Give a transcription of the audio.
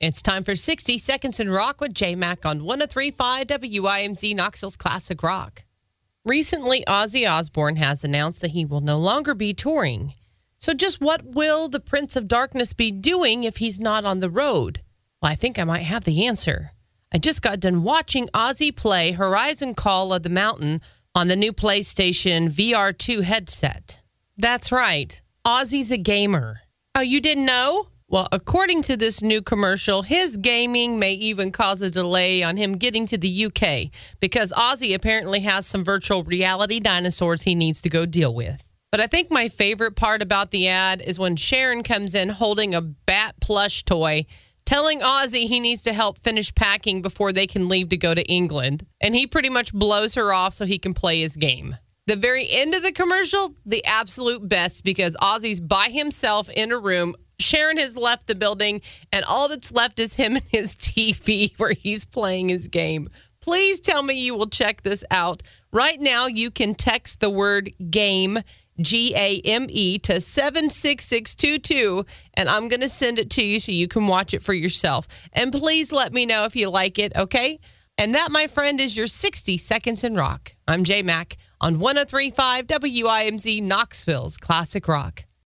It's time for 60 Seconds in Rock with J Mac on 1035 WIMZ Knoxville's Classic Rock. Recently, Ozzy Osbourne has announced that he will no longer be touring. So, just what will the Prince of Darkness be doing if he's not on the road? Well, I think I might have the answer. I just got done watching Ozzy play Horizon Call of the Mountain on the new PlayStation VR2 headset. That's right, Ozzy's a gamer. Oh, you didn't know? Well, according to this new commercial, his gaming may even cause a delay on him getting to the UK because Ozzy apparently has some virtual reality dinosaurs he needs to go deal with. But I think my favorite part about the ad is when Sharon comes in holding a bat plush toy, telling Ozzy he needs to help finish packing before they can leave to go to England. And he pretty much blows her off so he can play his game. The very end of the commercial, the absolute best because Ozzy's by himself in a room Sharon has left the building, and all that's left is him and his TV where he's playing his game. Please tell me you will check this out. Right now, you can text the word game, G A M E, to 76622, and I'm going to send it to you so you can watch it for yourself. And please let me know if you like it, okay? And that, my friend, is your 60 Seconds in Rock. I'm J Mac on 1035 WIMZ Knoxville's Classic Rock.